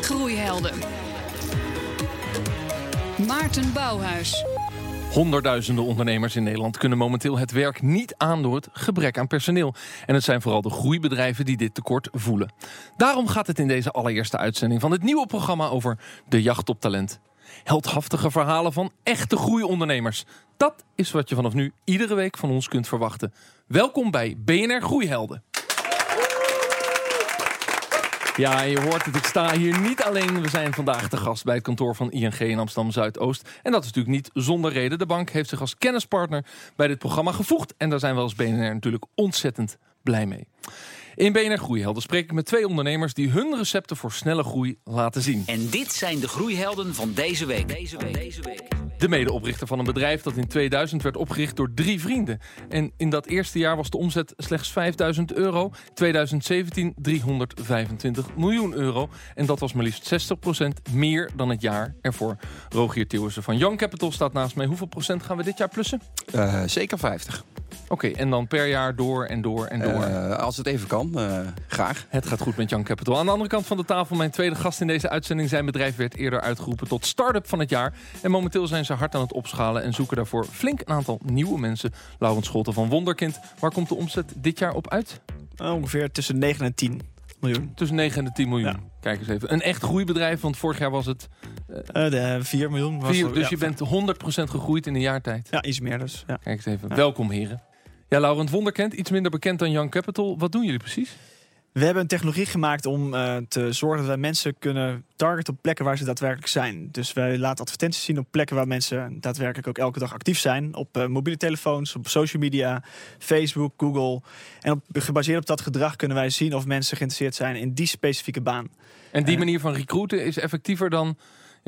Groeihelden. Maarten Bouwhuis. Honderdduizenden ondernemers in Nederland kunnen momenteel het werk niet aan door het gebrek aan personeel. En het zijn vooral de groeibedrijven die dit tekort voelen. Daarom gaat het in deze allereerste uitzending van het nieuwe programma over de jacht op talent. Heldhaftige verhalen van echte groeiondernemers. Dat is wat je vanaf nu iedere week van ons kunt verwachten. Welkom bij BNR Groeihelden. Ja, je hoort het. Ik sta hier niet alleen. We zijn vandaag te gast bij het kantoor van ING in Amsterdam Zuidoost. En dat is natuurlijk niet zonder reden. De bank heeft zich als kennispartner bij dit programma gevoegd. En daar zijn we als BNR natuurlijk ontzettend blij mee. In BNR Groeihelden spreek ik met twee ondernemers die hun recepten voor snelle groei laten zien. En dit zijn de groeihelden van deze week. Deze week. Deze week. De medeoprichter van een bedrijf dat in 2000 werd opgericht door drie vrienden. En in dat eerste jaar was de omzet slechts 5000 euro. 2017 325 miljoen euro. En dat was maar liefst 60% meer dan het jaar ervoor. Rogier Theeuwissen van Young Capital staat naast mij. Hoeveel procent gaan we dit jaar plussen? Uh, zeker 50. Oké, en dan per jaar door en door en door. Uh, als het even kan, uh, graag. Het gaat goed met Young Capital. Aan de andere kant van de tafel, mijn tweede gast in deze uitzending. Zijn bedrijf werd eerder uitgeroepen tot start-up van het jaar. En momenteel zijn ze hard aan het opschalen en zoeken daarvoor flink een aantal nieuwe mensen. Laurens Scholten van Wonderkind. Waar komt de omzet dit jaar op uit? Uh, ongeveer tussen 9 en 10 miljoen. Tussen 9 en 10 miljoen. Ja. Kijk eens even. Een echt groeibedrijf, want vorig jaar was het... Uh, de 4 miljoen. Was het, dus ja, je bent 100% gegroeid in een jaar tijd. Ja, iets meer dus. Ja. Kijk eens even. Welkom heren. Ja, Laurent Wonderkent, iets minder bekend dan Young Capital. Wat doen jullie precies? We hebben een technologie gemaakt om uh, te zorgen dat wij mensen kunnen targeten op plekken waar ze daadwerkelijk zijn. Dus wij laten advertenties zien op plekken waar mensen daadwerkelijk ook elke dag actief zijn. Op uh, mobiele telefoons, op social media, Facebook, Google. En op, gebaseerd op dat gedrag kunnen wij zien of mensen geïnteresseerd zijn in die specifieke baan. En die uh, manier van recruiten is effectiever dan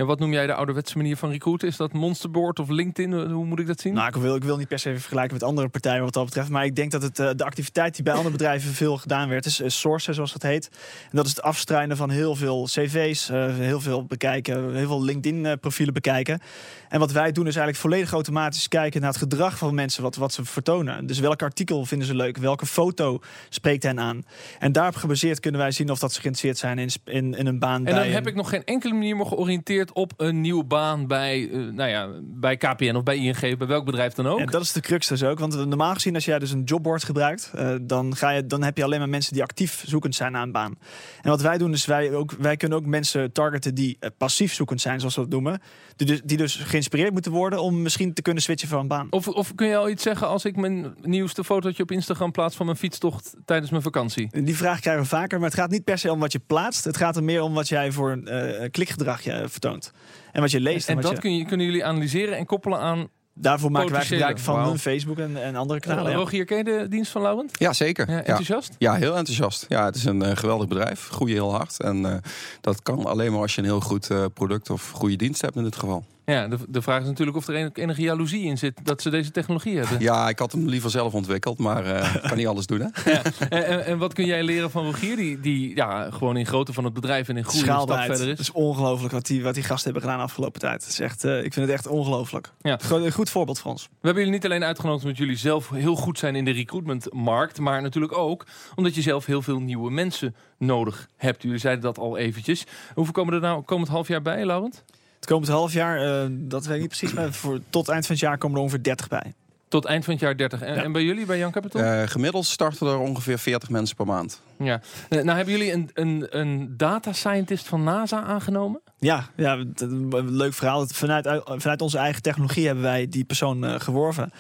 ja, wat noem jij de ouderwetse manier van recruiten? Is dat Monsterboard of LinkedIn? Hoe moet ik dat zien? Nou, ik wil, ik wil niet per se vergelijken met andere partijen wat dat betreft. Maar ik denk dat het, uh, de activiteit die bij andere bedrijven veel gedaan werd, is, is sourcen, zoals dat heet. En dat is het afstruinen van heel veel cv's, heel veel bekijken, heel veel LinkedIn-profielen bekijken. En wat wij doen is eigenlijk volledig automatisch kijken naar het gedrag van mensen, wat, wat ze vertonen. Dus welk artikel vinden ze leuk, welke foto spreekt hen aan. En daarop gebaseerd kunnen wij zien of dat ze geïnteresseerd zijn in, in, in een baan. En dan heb ik nog geen enkele manier meer georiënteerd op een nieuwe baan bij, uh, nou ja, bij KPN of bij ING, bij welk bedrijf dan ook. En dat is de crux dus ook. Want normaal gezien, als jij dus een jobboard gebruikt, uh, dan, ga je, dan heb je alleen maar mensen die actief zoekend zijn naar een baan. En wat wij doen, is wij, ook, wij kunnen ook mensen targeten die passief zoekend zijn, zoals we dat noemen. Die dus, die dus geïnspireerd moeten worden om misschien te kunnen switchen van een baan. Of, of kun je al iets zeggen als ik mijn nieuwste fotootje op Instagram plaats van mijn fietstocht tijdens mijn vakantie? Die vraag krijgen we vaker, maar het gaat niet per se om wat je plaatst. Het gaat er meer om wat jij voor een klikgedrag je vertoont. En wat je leest. En, en dat je... kun je, kunnen jullie analyseren en koppelen aan. Daarvoor maken wij gebruik van wow. Facebook en, en andere kanalen. Uh, Rogier, ken je de dienst van Laurent? Ja, zeker. Ja, enthousiast? Ja. ja, heel enthousiast. Ja, het is een uh, geweldig bedrijf. Groeien heel hard. En uh, dat kan alleen maar als je een heel goed uh, product of goede dienst hebt in dit geval. Ja, de, de vraag is natuurlijk of er enige jaloezie in zit dat ze deze technologie hebben. Ja, ik had hem liever zelf ontwikkeld, maar uh, kan niet alles doen. Hè? Ja. En, en, wat kun jij leren van Rogier, die, die ja, gewoon in grootte van het bedrijf en in groei een stap verder is? Het is ongelooflijk wat die, wat die gasten hebben gedaan de afgelopen tijd. Het is echt, uh, ik vind het echt ongelooflijk. Ja. Een goed voorbeeld voor ons. We hebben jullie niet alleen uitgenodigd omdat jullie zelf heel goed zijn in de recruitmentmarkt, maar natuurlijk ook omdat je zelf heel veel nieuwe mensen nodig hebt. Jullie zeiden dat al eventjes. Hoeveel komen er nou komend half jaar bij, Laurent? Het komend half jaar, uh, dat weet ik niet precies, maar voor, tot eind van het jaar komen er ongeveer 30 bij. Tot eind van het jaar 30. En, ja. en bij jullie, bij Young Capital? Uh, gemiddeld starten er ongeveer 40 mensen per maand. Ja. Uh, nou, hebben jullie een, een, een data scientist van NASA aangenomen? Ja, ja een leuk verhaal. Vanuit, vanuit onze eigen technologie hebben wij die persoon uh, geworven.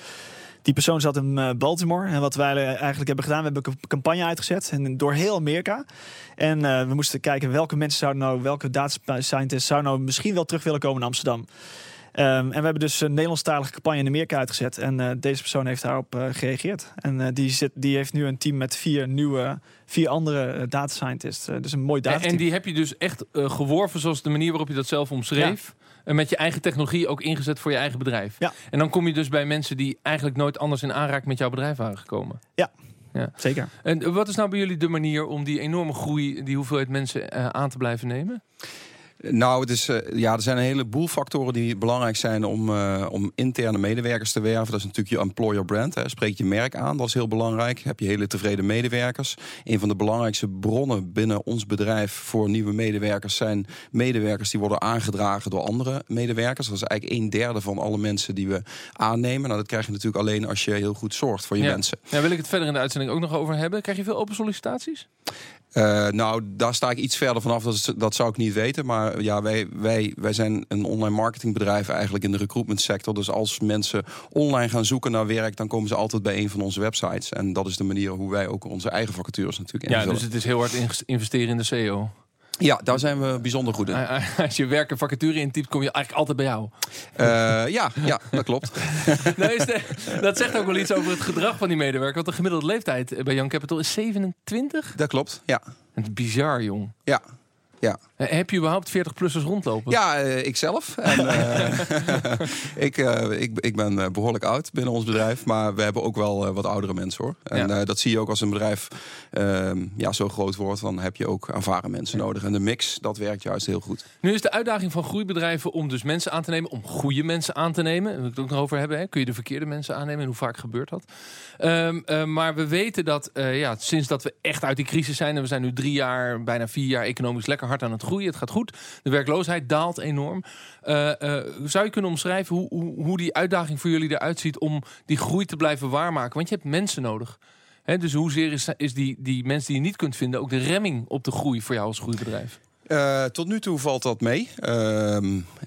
Die persoon zat in uh, Baltimore. En wat wij eigenlijk hebben gedaan, we hebben een campagne uitgezet. En door heel Amerika. En uh, we moesten kijken welke mensen zouden nou, welke data scientists zouden nou misschien wel terug willen komen naar Amsterdam. Um, en we hebben dus een Nederlandstalige campagne in Amerika uitgezet. En uh, deze persoon heeft daarop uh, gereageerd. En uh, die, zit, die heeft nu een team met vier nieuwe, vier andere data scientists. dus een mooi data. En, en die heb je dus echt geworven zoals de manier waarop je dat zelf omschreef. Ja. En met je eigen technologie ook ingezet voor je eigen bedrijf. Ja. En dan kom je dus bij mensen die eigenlijk nooit anders in aanraking met jouw bedrijf waren gekomen. Ja. Ja. Zeker. En wat is nou bij jullie de manier om die enorme groei, die hoeveelheid mensen aan te blijven nemen? Nou, het is, eh, ja, er zijn een heleboel factoren die belangrijk zijn om, eh, om interne medewerkers te werven. Dat is natuurlijk je employer brand. Hè. Spreek je merk aan, dat is heel belangrijk. Heb je hele tevreden medewerkers. Een van de belangrijkste bronnen binnen ons bedrijf voor nieuwe medewerkers zijn medewerkers die worden aangedragen door andere medewerkers. Dat is eigenlijk een derde van alle mensen die we aannemen. Nou, dat krijg je natuurlijk alleen als je heel goed zorgt voor je ja. mensen. Ja, wil ik het verder in de uitzending ook nog over hebben. Krijg je veel open sollicitaties? Uh, nou, daar sta ik iets verder vanaf. Dat, dat zou ik niet weten. Maar ja, wij, wij, wij zijn een online marketingbedrijf eigenlijk in de recruitment sector. Dus als mensen online gaan zoeken naar werk, dan komen ze altijd bij een van onze websites. En dat is de manier hoe wij ook onze eigen vacatures natuurlijk invullen. Ja, dus het is heel hard investeren in de SEO. Ja, daar zijn we bijzonder goed in. Als je werk en vacature intypt, kom je eigenlijk altijd bij jou. Uh, ja, ja, dat klopt. nou, de, dat zegt ook wel iets over het gedrag van die medewerker. Want de gemiddelde leeftijd bij Young Capital is 27. Dat klopt, ja. Bizar, jong. Ja, ja. Heb je überhaupt 40-plussers rondlopen? Ja, uh, ik zelf. En, uh, ik, ik, ik ben behoorlijk oud binnen ons bedrijf. Maar we hebben ook wel wat oudere mensen hoor. En ja. dat zie je ook als een bedrijf ehm, ja, zo groot wordt. Dan heb je ook ervaren mensen ja. nodig. En de mix, dat werkt juist heel goed. Nu is de uitdaging van groeibedrijven om dus mensen aan te nemen. Om goede mensen aan te nemen. Daar wil ik het ook nog over hebben. Hè. Kun je de verkeerde mensen aannemen? En hoe vaak gebeurt dat? Um, maar we weten dat ja, sinds dat we echt uit die crisis zijn. En we zijn nu drie jaar, bijna vier jaar economisch lekker hard aan het groeien. Het gaat goed. De werkloosheid daalt enorm. Uh, uh, zou je kunnen omschrijven hoe, hoe, hoe, die uitdaging voor jullie eruit ziet om die groei te blijven waarmaken? Want je hebt mensen nodig. Dus hoezeer is, is die, die mensen die je niet kunt vinden ook de remming op de groei voor jou als groeibedrijf? Uh, tot nu toe valt dat mee. Uh,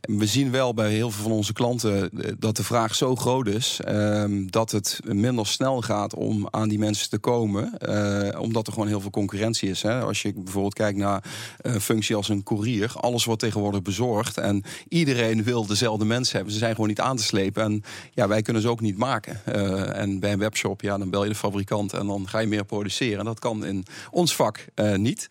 we zien wel bij heel veel van onze klanten dat de vraag zo groot is uh, dat het minder snel gaat om aan die mensen te komen, uh, omdat er gewoon heel veel concurrentie is. Hè. Als je bijvoorbeeld kijkt naar een functie als een courier, alles wordt tegenwoordig bezorgd en iedereen wil dezelfde mensen hebben. Ze zijn gewoon niet aan te slepen en ja, wij kunnen ze ook niet maken. En bij een webshop, ja, dan bel je de fabrikant en dan ga je meer produceren. Dat kan in ons vak niet.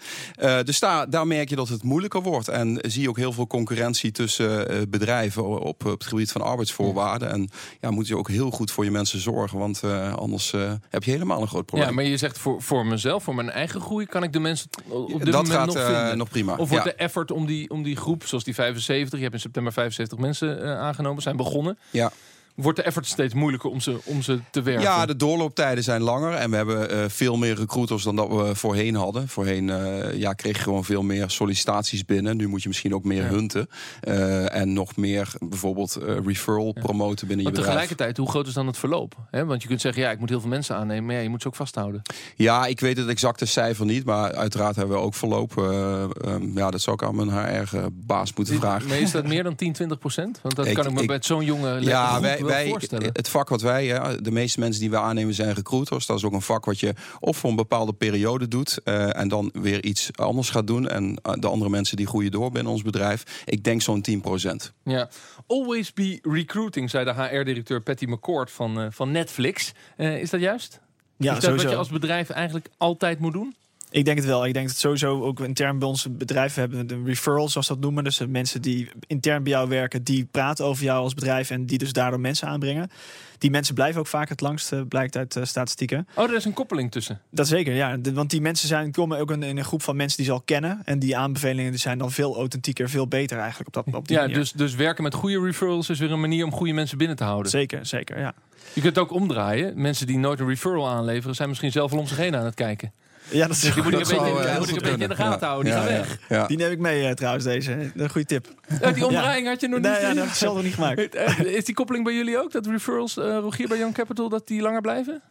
dus daar merk je dat het moeilijker wordt. En zie je ook heel veel concurrentie tussen uh, bedrijven op, op, het gebied van arbeidsvoorwaarden. En ja, moet je ook heel goed voor je mensen zorgen, want uh, anders uh, heb je helemaal een groot probleem. Ja, maar je zegt voor, voor mezelf, voor mijn eigen groei, kan ik de mensen op dit Dat moment gaat nog vinden? nog prima. Of wordt ja. de effort om die, om die groep, zoals die 75, je hebt in september 75 mensen aangenomen, zijn begonnen. Ja wordt de effort steeds moeilijker om ze, om ze te werken. Ja, de doorlooptijden zijn langer. En we hebben uh, veel meer recruiters dan dat we voorheen hadden. Voorheen uh, ja, kreeg je gewoon veel meer sollicitaties binnen. Nu moet je misschien ook meer ja. hunten. Uh, en nog meer bijvoorbeeld referral promoten binnen maar je bedrijf. tegelijkertijd, hoe groot is dan het verloop? He, want je kunt zeggen, ja, ik moet heel veel mensen aannemen. Maar ja, je moet ze ook vasthouden. Ja, ik weet het exacte cijfer niet. Maar uiteraard hebben we ook verloop. Um, ja, dat zou ik aan mijn HR-baas moeten vragen. Maar is dat meer dan 10, 20 procent? Want dat ik, kan ik me met zo'n jonge ja, wij, wij, voorstellen. Het vak wat wij, ja, de meeste mensen die we aannemen zijn recruiters. Dat is ook een vak wat je of voor een bepaalde periode doet uh, en dan weer iets anders gaat doen. En uh, de andere mensen die groeien door binnen ons bedrijf. Ik denk zo'n 10 procent. Ja, always be recruiting, zei de HR-directeur Patty McCord van, uh, van Netflix. is dat juist? Ja, is dat sowieso. wat je als bedrijf eigenlijk altijd moet doen? Ik denk het wel. Ik denk dat sowieso ook intern bij ons bedrijf hebben we de referrals, zoals dat noemen. Dus de mensen die intern bij jou werken, die praten over jou als bedrijf en die dus daardoor mensen aanbrengen. Die mensen blijven ook vaak het langst, blijkt uit uh, statistieken. Oh, er is een koppeling tussen. Dat zeker, ja. De, want die mensen zijn, komen ook in, in, een groep van mensen die ze al kennen. En die aanbevelingen die zijn dan veel authentieker, veel beter eigenlijk op, dat, op die ja, manier. Dus, dus werken met goede referrals is weer een manier om goede mensen binnen te houden. Zeker, zeker, ja. Je kunt het ook omdraaien. Mensen die nooit een referral aanleveren, zijn misschien zelf al om zich heen aan het kijken. Ja, dat, dus die moet ik een zou, beetje, uh, moet ik een beetje in de gaten houden. Die ja, gaan ja, weg. Ja. Die neem ik mee uh, trouwens, deze. Een goede tip. Uh, die omdraaiing had je nog nee, niet. Ja, dat heb ik zelf nog niet gemaakt. is die koppeling bij jullie ook? Dat referrals, uh, Rogier bij Young Capital, dat die langer blijven?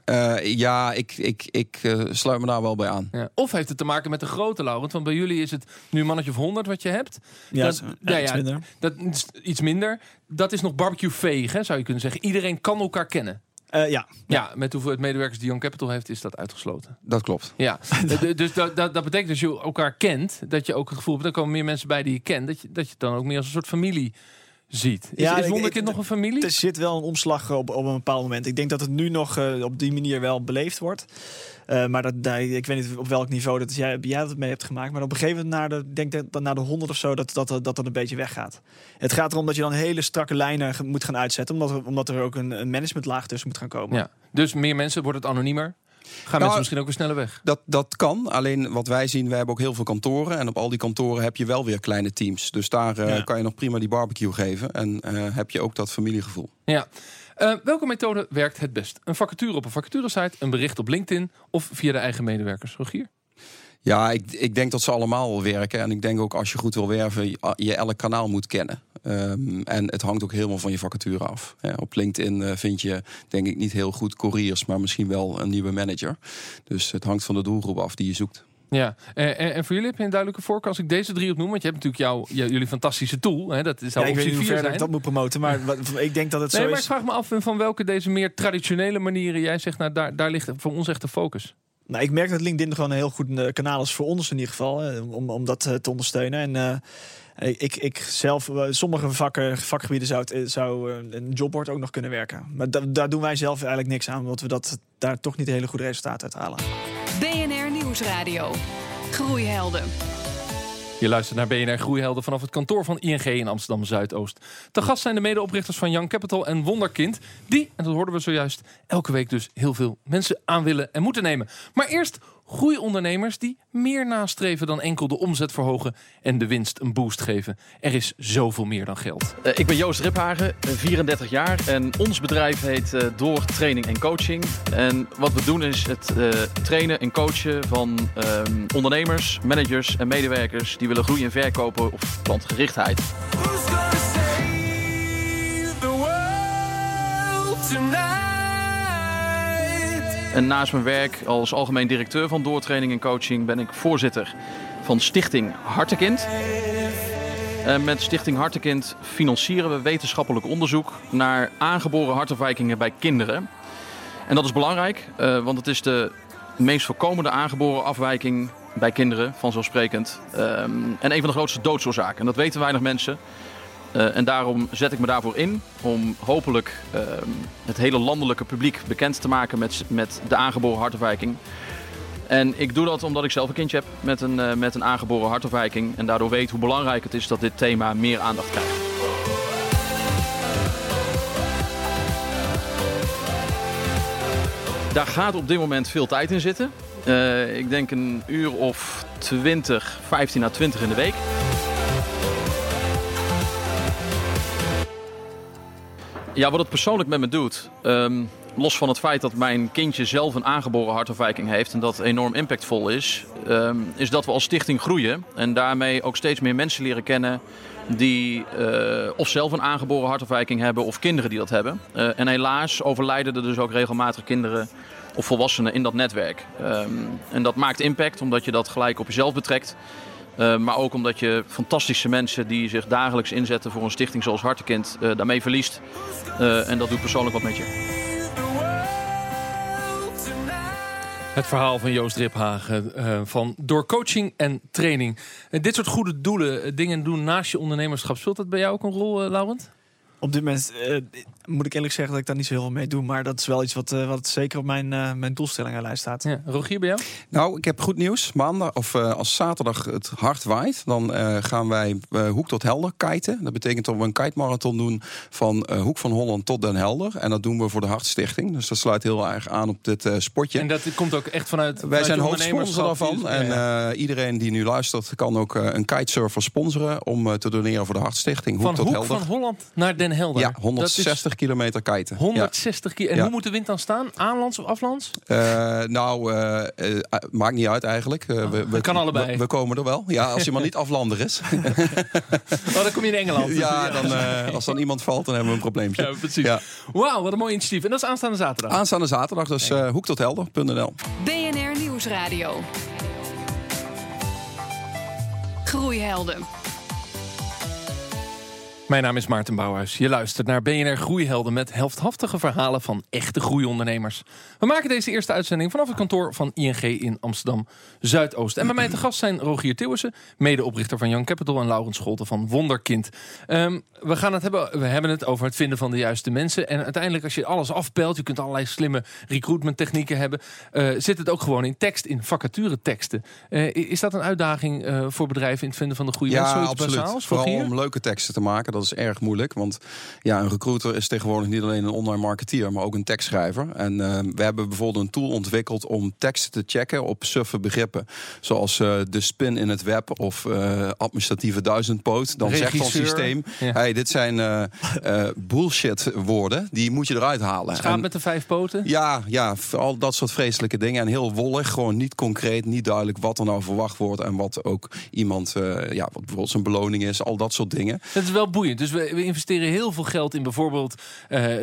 ja, ik, ik, ik sluit me daar wel bij aan. Ja. Of heeft het te maken met de grote Laurent? Want bij jullie is het nu een mannetje of 100 wat je hebt. Ja, dat, ja, iets minder. Dat is iets minder. Dat is nog barbecue veeg, hè, zou je kunnen zeggen. Iedereen kan elkaar kennen. Uh, ja. ja, met hoeveel medewerkers die Young Capital heeft, is dat uitgesloten. Dat klopt. Ja, dus dat, dat, dat betekent als je elkaar kent, dat je ook het gevoel hebt, er komen meer mensen bij die je kent, dat je, dat je het dan ook meer als een soort familie ziet. Is, ja, is Wonderkind nog een familie? Er zit wel een omslag op, op een bepaald moment. Ik denk dat het nu nog uh, op die manier wel beleefd wordt. Uh, maar dat, ik weet niet op welk niveau dat jij, jij dat mee hebt gemaakt. Maar op een gegeven moment, naar de, denk dat naar de 100 of zo, dat dat, dat dat een beetje weggaat. Het gaat erom dat je dan hele strakke lijnen moet gaan uitzetten. Omdat er, omdat er ook een, een managementlaag tussen moet gaan komen. Ja. Dus meer mensen, wordt het anoniemer? Gaan mensen misschien ook weer sneller weg? Dat, dat kan. Alleen wat wij zien, we hebben ook heel veel kantoren. En op al die kantoren heb je wel weer kleine teams. Dus daar eh, Ja. kan je nog prima die barbecue geven. En eh, heb je ook dat familiegevoel. Ja. Eh, welke methode werkt het best? Een vacature op een vacaturesite, een bericht op LinkedIn of via de eigen medewerkers? Rogier? Ja, ik, ik denk dat ze allemaal wel werken. En ik denk ook als je goed wil werven, je, je elk kanaal moet kennen. Ehm, en het hangt ook helemaal van je vacature af. Ja, op LinkedIn eh, vind je denk ik niet heel goed couriers, maar misschien wel een nieuwe manager. Dus het hangt van de doelgroep af die je zoekt. Ja, Eh, en, en voor jullie heb je een duidelijke voorkeur als ik deze drie opnoem? Want je hebt natuurlijk jouw, jou- jullie fantastische tool. Hè, dat zou Ja, ik weet optie niet 4 hoe ver dat zijn. ik dat moet promoten, maar wat- ik denk dat het Nee, zo maar is. ik vraag me af van welke deze meer traditionele manieren jij zegt, nou, daar, daar ligt voor ons echt de focus. Nou, ik merk dat LinkedIn gewoon een heel goed eh, kanaal is voor ons in ieder geval, om, om dat eh, te ondersteunen. En eh, ik, ik zelf, sommige vakken, vakgebieden zou, zou een jobboard ook nog kunnen werken. Maar da- daar doen wij zelf eigenlijk niks aan, omdat we dat, daar toch niet hele goede resultaten uit halen. BNR Nieuwsradio. Groeihelden. Je luistert naar BNR Groeihelden vanaf het kantoor van ING in Amsterdam Zuidoost. Te gast zijn de medeoprichters van Young Capital en Wonderkind. Die, en dat hoorden we zojuist, elke week dus heel veel mensen aan willen en moeten nemen. Maar eerst groeiondernemers die meer nastreven dan enkel de omzet verhogen en de winst een boost geven. Er is zoveel meer dan geld. Eh, ik ben Joost Riphagen, eh, 34 jaar en ons bedrijf heet eh, Door Training en Coaching. En wat we doen is het eh, trainen en coachen van ehm, ondernemers, managers en medewerkers die willen groeien en verkopen of klantgerichtheid. En naast mijn werk als algemeen directeur van Doortraining en Coaching ben ik voorzitter van Stichting Hartekind. En met Stichting Hartekind financieren we wetenschappelijk onderzoek naar aangeboren hartafwijkingen bij kinderen. En dat is belangrijk, eh, want het is de meest voorkomende aangeboren afwijking bij kinderen, vanzelfsprekend. Ehm, en een van de grootste doodsoorzaken. En dat weten weinig mensen. Eh, en daarom zet ik me daarvoor in om hopelijk ehm, het hele landelijke publiek bekend te maken met, met de aangeboren hartafwijking. En ik doe dat omdat ik zelf een kindje heb met een, eh, met een aangeboren hartafwijking. En daardoor weet hoe belangrijk het is dat dit thema meer aandacht krijgt. Daar gaat op dit moment veel tijd in zitten. Eh, ik denk een uur of 20, 15 à 20 in de week. Ja, wat het persoonlijk met me doet. ehm, los van het feit dat mijn kindje zelf een aangeboren hartafwijking heeft en dat enorm impactvol is, ehm, is dat we als stichting groeien en daarmee ook steeds meer mensen leren kennen die eh, of zelf een aangeboren hartafwijking hebben of kinderen die dat hebben. Eh, en helaas overlijden er dus ook regelmatig kinderen of volwassenen in dat netwerk. Ehm, en dat maakt impact omdat je dat gelijk op jezelf betrekt. Uh, maar ook omdat je fantastische mensen die zich dagelijks inzetten voor een stichting zoals Hartekind, uh, daarmee verliest. Uh, en dat doet persoonlijk wat met je. Het verhaal van Joost Riphagen van door coaching en training. Dit soort goede doelen, dingen doen naast je ondernemerschap, speelt dat bij jou ook een rol, Laurent? Op dit moment moet ik eerlijk zeggen dat ik daar niet zo heel veel mee doe. Maar dat is wel iets wat, wat zeker op mijn, mijn doelstellingenlijst staat. Ja. Rogier, bij jou? Nou, ik heb goed nieuws. Maandag of als zaterdag het hard waait, dan gaan wij Hoek tot Helder kiten. Dat betekent dat we een kite-marathon doen van Hoek van Holland tot Den Helder. En dat doen we voor de Hartstichting. Dus dat sluit heel erg aan op dit spotje. En dat komt ook echt vanuit. Wij vanuit zijn hoofdsponsor daarvan. En ja. iedereen die nu luistert kan ook een kitesurfer sponsoren om te doneren voor de Hartstichting. Hoek van tot Hoek Helder. van Holland naar Den Helder. Ja, 160 kilometer kiten. 160 keer. En ja. hoe moet de wind dan staan? Aanlands of aflands? Uh, nou, uh, uh, maakt niet uit eigenlijk. Oh, we, we, kan allebei. We, we, komen er wel. Ja, als je maar niet aflander is. oh, dan kom je in Engeland. Ja, dan, eh, als dan iemand valt, dan hebben we een probleempje. Ja, precies. Ja. Wauw, wat een mooi initiatief. En dat is aanstaande zaterdag? Aanstaande zaterdag, dus uh, hoektothelder.nl. BNR Nieuwsradio. Groeihelden. Mijn naam is Maarten Bouwhuis. Je luistert naar BNR Groeihelden met helfthaftige verhalen van echte groeiondernemers. We maken deze eerste uitzending vanaf het kantoor van ING in Amsterdam Zuidoost. En bij mij te gast zijn Rogier Thewissen, medeoprichter van Young Capital en Laurens Scholten van Wonderkind. Um, we gaan het hebben, we hebben het over het vinden van de juiste mensen. En uiteindelijk, als je alles afpelt, je kunt allerlei slimme recruitment technieken hebben, uh, zit het ook gewoon in tekst, in vacature teksten. Uh, is dat een uitdaging uh, voor bedrijven in het vinden van de goede ja, mensen? absoluut. Basaals, Vooral om leuke teksten te maken. Dat dat is erg moeilijk. Want ja, een recruiter is tegenwoordig niet alleen een online marketeer, maar ook een tekstschrijver. En eh, we hebben bijvoorbeeld een tool ontwikkeld om teksten te checken op suffe begrippen. Zoals eh, de spin in het web of eh, administratieve duizendpoot. Dan zegt ons systeem, Ja. hey, dit zijn bullshit woorden, die moet je eruit halen. Schaap En- met de vijf poten? ja, ja, al dat soort vreselijke dingen. En heel wollig, gewoon niet concreet, niet duidelijk wat er nou verwacht wordt. En wat ook iemand, ja, wat bijvoorbeeld zijn beloning is, al dat soort dingen. Dat is wel boeiend. Dus we, we investeren heel veel geld in bijvoorbeeld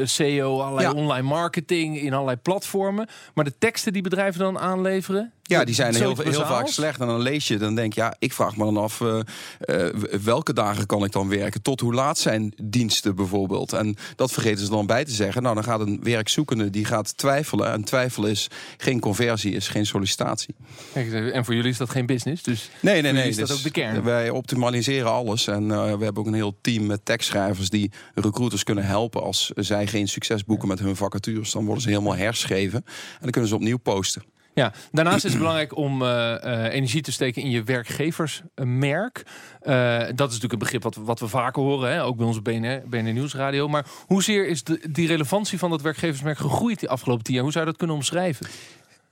SEO, allerlei Ja. online marketing, in allerlei platformen. Maar de teksten die bedrijven dan aanleveren, Ja, die zijn heel, heel vaak slecht. En dan lees je, dan denk je, ja, ik vraag me dan af, eh, eh, welke dagen kan ik dan werken? Tot hoe laat zijn diensten bijvoorbeeld? En dat vergeten ze dan bij te zeggen. Nou, dan gaat een werkzoekende, die gaat twijfelen. En twijfel is geen conversie, is geen sollicitatie. Even, en voor jullie is dat geen business. Dus Nee, nee, nee. is dat dus ook de kern? Wij optimaliseren alles. En eh, we hebben ook een heel team met tekstschrijvers die recruiters kunnen helpen als zij geen succes boeken met hun vacatures. Dan worden ze helemaal herschreven. En dan kunnen ze opnieuw posten. Ja, daarnaast is het belangrijk om eh, eh, energie te steken in je werkgeversmerk. Eh, dat is natuurlijk een begrip wat, wat we vaker horen, hè? ook bij onze BNR Nieuwsradio. Maar hoezeer is de, die relevantie van dat werkgeversmerk gegroeid die afgelopen tien jaar? Hoe zou je dat kunnen omschrijven?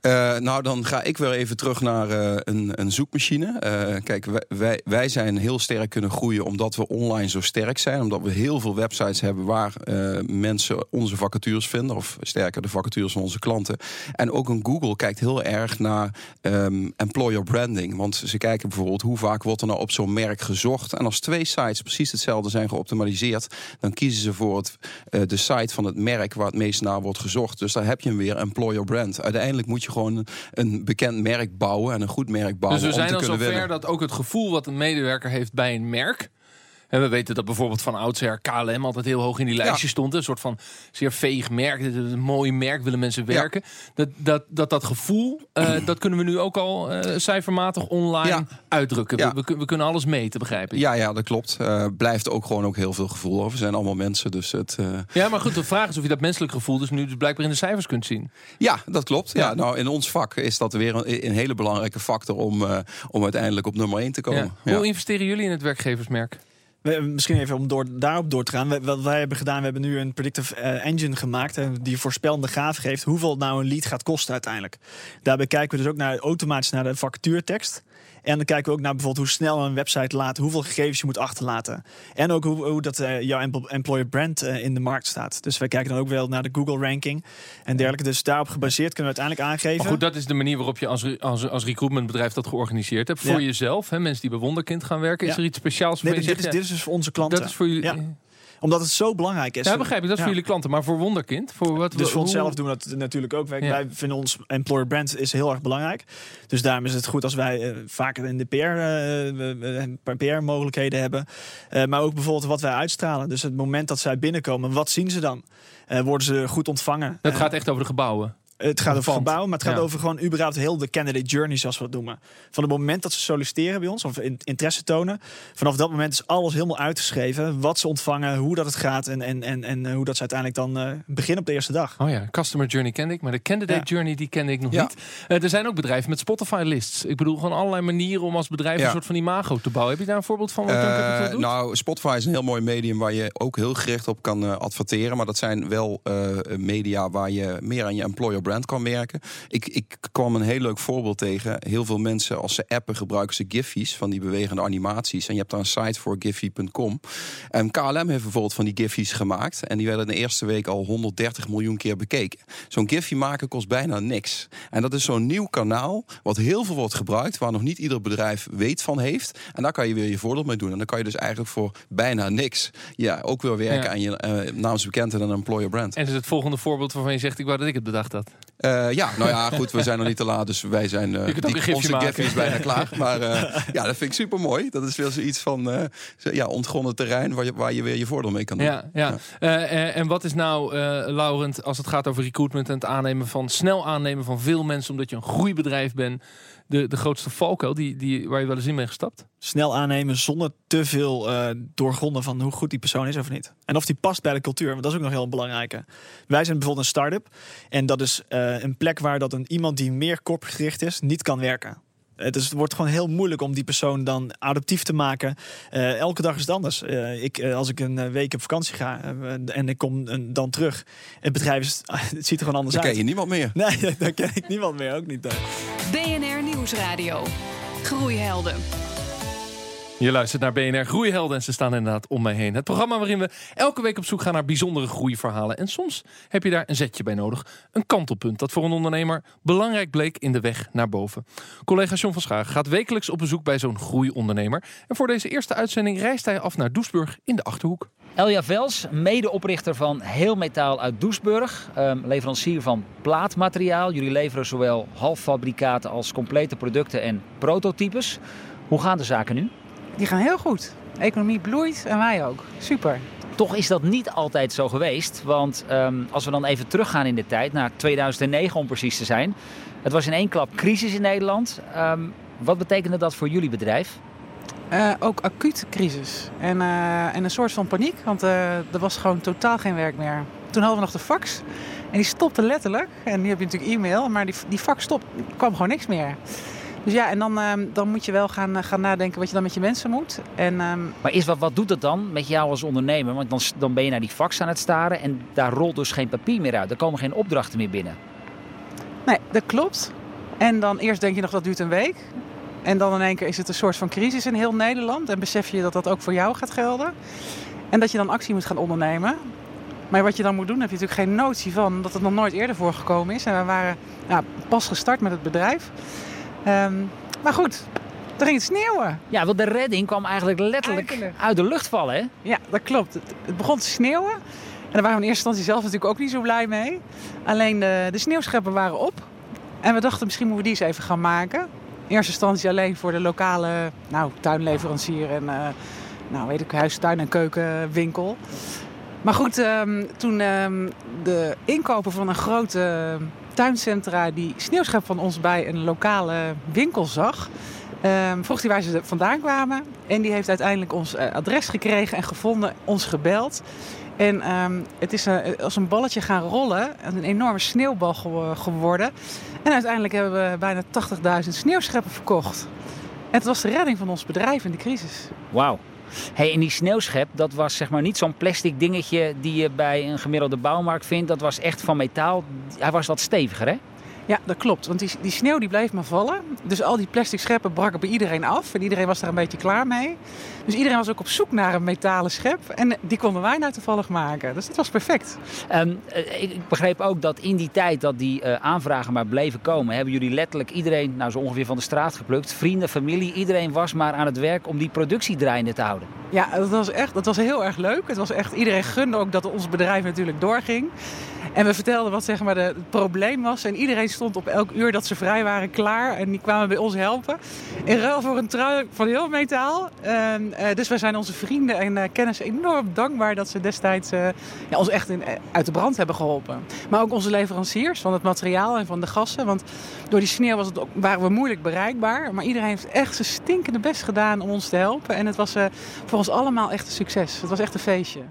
Eh, nou, dan ga ik weer even terug naar eh, een, een zoekmachine. Eh, kijk, wij, wij, zijn heel sterk kunnen groeien omdat we online zo sterk zijn. Omdat we heel veel websites hebben waar mensen onze vacatures vinden. Of sterker, de vacatures van onze klanten. En ook een Google kijkt heel erg naar ehm, employer branding. Want ze kijken bijvoorbeeld hoe vaak wordt er nou op zo'n merk gezocht. En als twee sites precies hetzelfde zijn geoptimaliseerd... dan kiezen ze voor het, de site van het merk waar het meest naar wordt gezocht. Dus daar heb je hem weer, employer brand. Uiteindelijk moet je gewoon een, bekend merk bouwen en een goed merk bouwen dus we zijn om al te kunnen zover winnen. dat ook het gevoel wat een medewerker heeft bij een merk. En we weten dat bijvoorbeeld van oudsher KLM altijd heel hoog in die lijstje stond. Een soort van zeer veeg merk. Dit is een mooi merk, willen mensen werken. Dat, dat, dat, dat gevoel, eh, dat kunnen we nu ook al eh, cijfermatig online Ja. uitdrukken. We, we, we kunnen alles meten, begrijp ik. Ja, ja, dat klopt. Eh blijft ook gewoon ook heel veel gevoel over. We zijn allemaal mensen, dus het... Ja, maar goed, de vraag is of je dat menselijk gevoel dus nu dus blijkbaar in de cijfers kunt zien. Ja, dat klopt. Ja. Nou, in ons vak is dat weer een, een hele belangrijke factor om, om uiteindelijk op nummer 1 te komen. Hoe investeren jullie in het werkgeversmerk? Misschien even om door, daarop door te gaan. Wat wij hebben gedaan, we hebben nu een predictive eh, engine gemaakt. hè, die voorspellende gaaf geeft hoeveel nou een lead gaat kosten uiteindelijk. Daarbij kijken we dus ook naar, automatisch naar de vacaturetekst. En dan kijken we ook naar bijvoorbeeld hoe snel een website laat, hoeveel gegevens je moet achterlaten. En ook hoe, hoe dat eh, jouw empl- employer brand eh, in de markt staat. Dus wij kijken dan ook wel naar de Google ranking en dergelijke. Dus daarop gebaseerd kunnen we uiteindelijk aangeven. Maar goed, dat is de manier waarop je als, als, als recruitmentbedrijf dat georganiseerd hebt. Voor Ja. jezelf, hè, mensen die bij Wonderkind gaan werken. Is Ja. er iets speciaals nee, voor dit, je dit is, dit is dus voor onze klanten. Dat is voor jullie. Ja. Omdat het zo belangrijk is. Ja, begrijp ik. Dat is voor jullie klanten. Maar voor Wonderkind? Voor wat, Dus voor onszelf doen we dat natuurlijk ook. Wij, vinden ons employer brand is heel erg belangrijk. Dus daarom is het goed als wij eh, vaker in de PR, we- we- PR-mogelijkheden hebben. Eh, maar ook bijvoorbeeld wat wij uitstralen. Dus het moment dat zij binnenkomen, wat zien ze dan? Eh, worden ze goed ontvangen? Dat Eh, gaat echt over de gebouwen. Het gaat over gebouwen, maar het gaat Ja. over gewoon überhaupt heel de candidate journey, zoals we dat noemen. Van het moment dat ze solliciteren bij ons, of in- interesse tonen, vanaf dat moment is alles helemaal uitgeschreven. Wat ze ontvangen, hoe dat het gaat en, en, en, en hoe dat ze uiteindelijk dan eh beginnen op de eerste dag. Oh ja, customer journey kende ik, maar de candidate Ja. journey die kende ik nog Ja. niet. Eh, er zijn ook bedrijven met Spotify lists. Ik bedoel gewoon allerlei manieren om als bedrijf Ja. een soort van imago te bouwen. Heb je daar een voorbeeld van wat Eh, doet? nou, Spotify is een heel mooi medium waar je ook heel gericht op kan eh, adverteren. Maar dat zijn wel eh, media waar je meer aan je employer brand kan werken. Ik, ik kwam een heel leuk voorbeeld tegen. Heel veel mensen, als ze appen, gebruiken ze Giphies van die bewegende animaties. En je hebt daar een site voor, Giphy.com. En KLM heeft bijvoorbeeld van die Giphies gemaakt. En die werden de eerste week al 130 miljoen keer bekeken. Zo'n Giphy maken kost bijna niks. En dat is zo'n nieuw kanaal, wat heel veel wordt gebruikt, waar nog niet ieder bedrijf weet van heeft. En daar kan je weer je voordeel mee doen. En dan kan je dus eigenlijk voor bijna niks ja, ook weer werken Ja. aan je eh naamsbekendheid en employer brand. En is het volgende voorbeeld waarvan je zegt, ik wou dat ik het bedacht had. Eh, ja, nou ja, goed, we zijn nog niet te laat, dus wij zijn. een gifje onze gifje is bijna klaar. Maar eh, ja, dat vind ik super mooi. Dat is weer zoiets van ja, ontgonnen terrein waar je, waar je weer je voordeel mee kan doen. Ja, ja. En wat is nou, Laurent, als het gaat over recruitment en het aannemen van snel aannemen van veel mensen, omdat je een groeibedrijf bent, de, de grootste valkuil die, die, waar je wel eens in bent gestapt? snel aannemen zonder te veel eh, doorgronden van hoe goed die persoon is of niet. En of die past bij de cultuur, want dat is ook nog heel belangrijk. Wij zijn bijvoorbeeld een start-up en dat is eh, een plek waar dat een, iemand die meer corporate gericht is, niet kan werken. Eh, Dus het wordt gewoon heel moeilijk om die persoon dan adoptief te maken. Eh, elke dag is het anders. Eh, ik, als ik een week op vakantie ga en ik kom dan terug, het bedrijf is, het ziet er gewoon anders Dan uit. ken je niemand meer. Nee, dan ken ik niemand meer, ook niet. Nieuwsradio. Groeihelden. Je luistert naar BNR Groeihelden en ze staan inderdaad om mij heen. Het programma waarin we elke week op zoek gaan naar bijzondere groeiverhalen. En soms heb je daar een zetje bij nodig. Een kantelpunt dat voor een ondernemer belangrijk bleek in de weg naar boven. Collega John van Schaag gaat wekelijks op bezoek bij zo'n groeiondernemer. En voor deze eerste uitzending reist hij af naar Doesburg in de Achterhoek. Elja Vels, medeoprichter van Heel Metaal uit Doesburg. ehm, leverancier van plaatmateriaal. Jullie leveren zowel halffabrikaten als complete producten en prototypes. Hoe gaan de zaken nu? Die gaan heel goed. De economie bloeit en wij ook. Super. Toch is dat niet altijd zo geweest. Want ehm, als we dan even teruggaan in de tijd, naar 2009 om precies te zijn. Het was in één klap crisis in Nederland. Ehm, wat betekende dat voor jullie bedrijf? Eh, ook acute crisis. En, eh, en een soort van paniek, want eh, er was gewoon totaal geen werk meer. Toen hadden we nog de fax. En die stopte letterlijk. En nu heb je natuurlijk e-mail, maar die, die fax stopt. Kwam gewoon niks meer. Dus ja, en dan, ehm, dan moet je wel gaan, eh, gaan nadenken wat je dan met je mensen moet. En ehm, Maar is wat, wat doet dat dan met jou als ondernemer? Want dan, dan ben je naar die fax aan het staren en daar rolt dus geen papier meer uit. Er komen geen opdrachten meer binnen. Nee, dat klopt. En dan eerst denk je nog dat duurt een week. En dan in één keer is het een soort van crisis in heel Nederland. En besef je dat dat ook voor jou gaat gelden. En dat je dan actie moet gaan ondernemen. Maar wat je dan moet doen, heb je natuurlijk geen notie van. Omdat het nog nooit eerder voorgekomen is. En we waren ja, pas gestart met het bedrijf. Ehm, maar goed, er ging het sneeuwen. Ja, want de redding kwam eigenlijk letterlijk Eigenlijk. uit de lucht vallen. Hè? Ja, dat klopt. Het, het begon te sneeuwen. En daar waren we in eerste instantie zelf natuurlijk ook niet zo blij mee. Alleen de, de sneeuwscheppen waren op. En we dachten misschien moeten we die eens even gaan maken. In eerste instantie alleen voor de lokale nou, tuinleverancier en eh, nou, weet ik, huis, tuin- en keukenwinkel. Maar goed, ehm, toen ehm, de inkoper van een grote tuincentra die sneeuwschep van ons bij een lokale winkel zag, ehm, vroeg hij waar ze vandaan kwamen. En die heeft uiteindelijk ons eh, adres gekregen en gevonden, ons gebeld. En ehm, het is eh, als een balletje gaan rollen, een enorme sneeuwbal gewo- geworden. En uiteindelijk hebben we bijna 80.000 sneeuwscheppen verkocht. En het was de redding van ons bedrijf in de crisis. Wauw. Hey, en die sneeuwschep, dat was zeg maar niet zo'n plastic dingetje die je bij een gemiddelde bouwmarkt vindt. Dat was echt van metaal. Hij was wat steviger, hè? Ja, dat klopt. Want die, die sneeuw die bleef maar vallen. Dus al die plastic scheppen braken bij iedereen af. En iedereen was daar een beetje klaar mee. Dus iedereen was ook op zoek naar een metalen schep. En die konden wij nou toevallig maken. Dus dat was perfect. Ehm, eh, ik ik begreep ook dat in die tijd dat die eh, aanvragen maar bleven komen, hebben jullie letterlijk iedereen, nou zo ongeveer van de straat geplukt. Vrienden, familie, iedereen was maar aan het werk om die productie draaiende te houden. Ja, dat was echt dat was heel erg leuk. Het was echt, iedereen gunde ook dat ons bedrijf natuurlijk doorging. En we vertelden wat zeg maar de, het probleem was. En iedereen stond op elk uur dat ze vrij waren klaar. En die kwamen bij ons helpen. In ruil voor een trui van heel metaal. Eh, dus wij zijn onze vrienden en eh, kennissen enorm dankbaar dat ze destijds eh, ja, ons echt uit de brand hebben geholpen. Maar ook onze leveranciers van het materiaal en van de gassen. Want door die sneeuw was het waren we moeilijk bereikbaar. Maar iedereen heeft echt zijn stinkende best gedaan om ons te helpen. En het was voor ons allemaal echt een succes. Het was echt een feestje.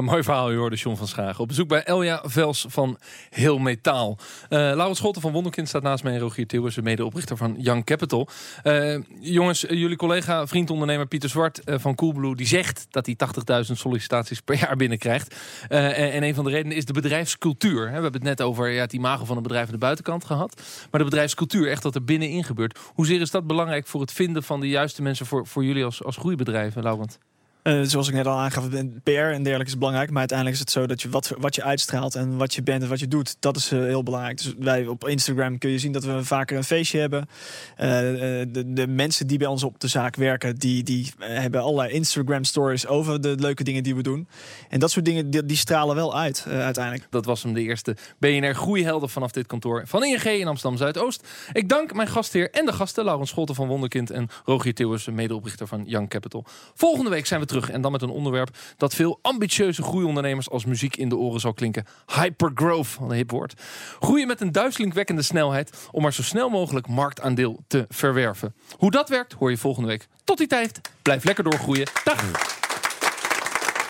Mooi verhaal, je hoorde John van Schagen. Op bezoek bij Elja Vels van Heel Metaal. Eh Laurens Scholten van Wonderkind staat naast mij. En Rogier Tilwers, de medeoprichter van Young Capital. Eh, jongens, eh, jullie collega, vriendondernemer Pieter Zwart van Coolblue... die zegt dat hij 80.000 sollicitaties per jaar binnenkrijgt. En, en een van de redenen is de bedrijfscultuur. Hè, We hebben het net over ja, het imago van een bedrijf aan de buitenkant gehad. Maar de bedrijfscultuur, echt wat er binnenin gebeurt. Hoezeer is dat belangrijk voor het vinden van de juiste mensen... voor, voor jullie als, als groeibedrijven, Laurent? Eh, zoals ik net al aangaf, PR en dergelijke is belangrijk. Maar uiteindelijk is het zo dat je wat, wat je uitstraalt en wat je bent en wat je doet, dat is eh, heel belangrijk. Dus wij op Instagram kun je zien dat we vaker een feestje hebben. Eh, de, de mensen die bij ons op de zaak werken, die, die hebben allerlei Instagram stories over de leuke dingen die we doen. En dat soort dingen, die, die stralen wel uit uiteindelijk. Dat was hem de eerste BNR Groeihelden vanaf dit kantoor van ING in Amsterdam Zuidoost. Ik dank mijn gastheer en de gasten, Laurens Scholten van Wonderkind en Rogier Theeuwers, medeoprichter van Young Capital. Volgende week zijn we terug en dan met een onderwerp dat veel ambitieuze groeiondernemers als muziek in de oren zal klinken. Hypergrowth, een hip woord. Groeien met een duizelingwekkende snelheid om maar zo snel mogelijk marktaandeel te verwerven. Hoe dat werkt hoor je volgende week. Tot die tijd, blijf lekker doorgroeien. Dag!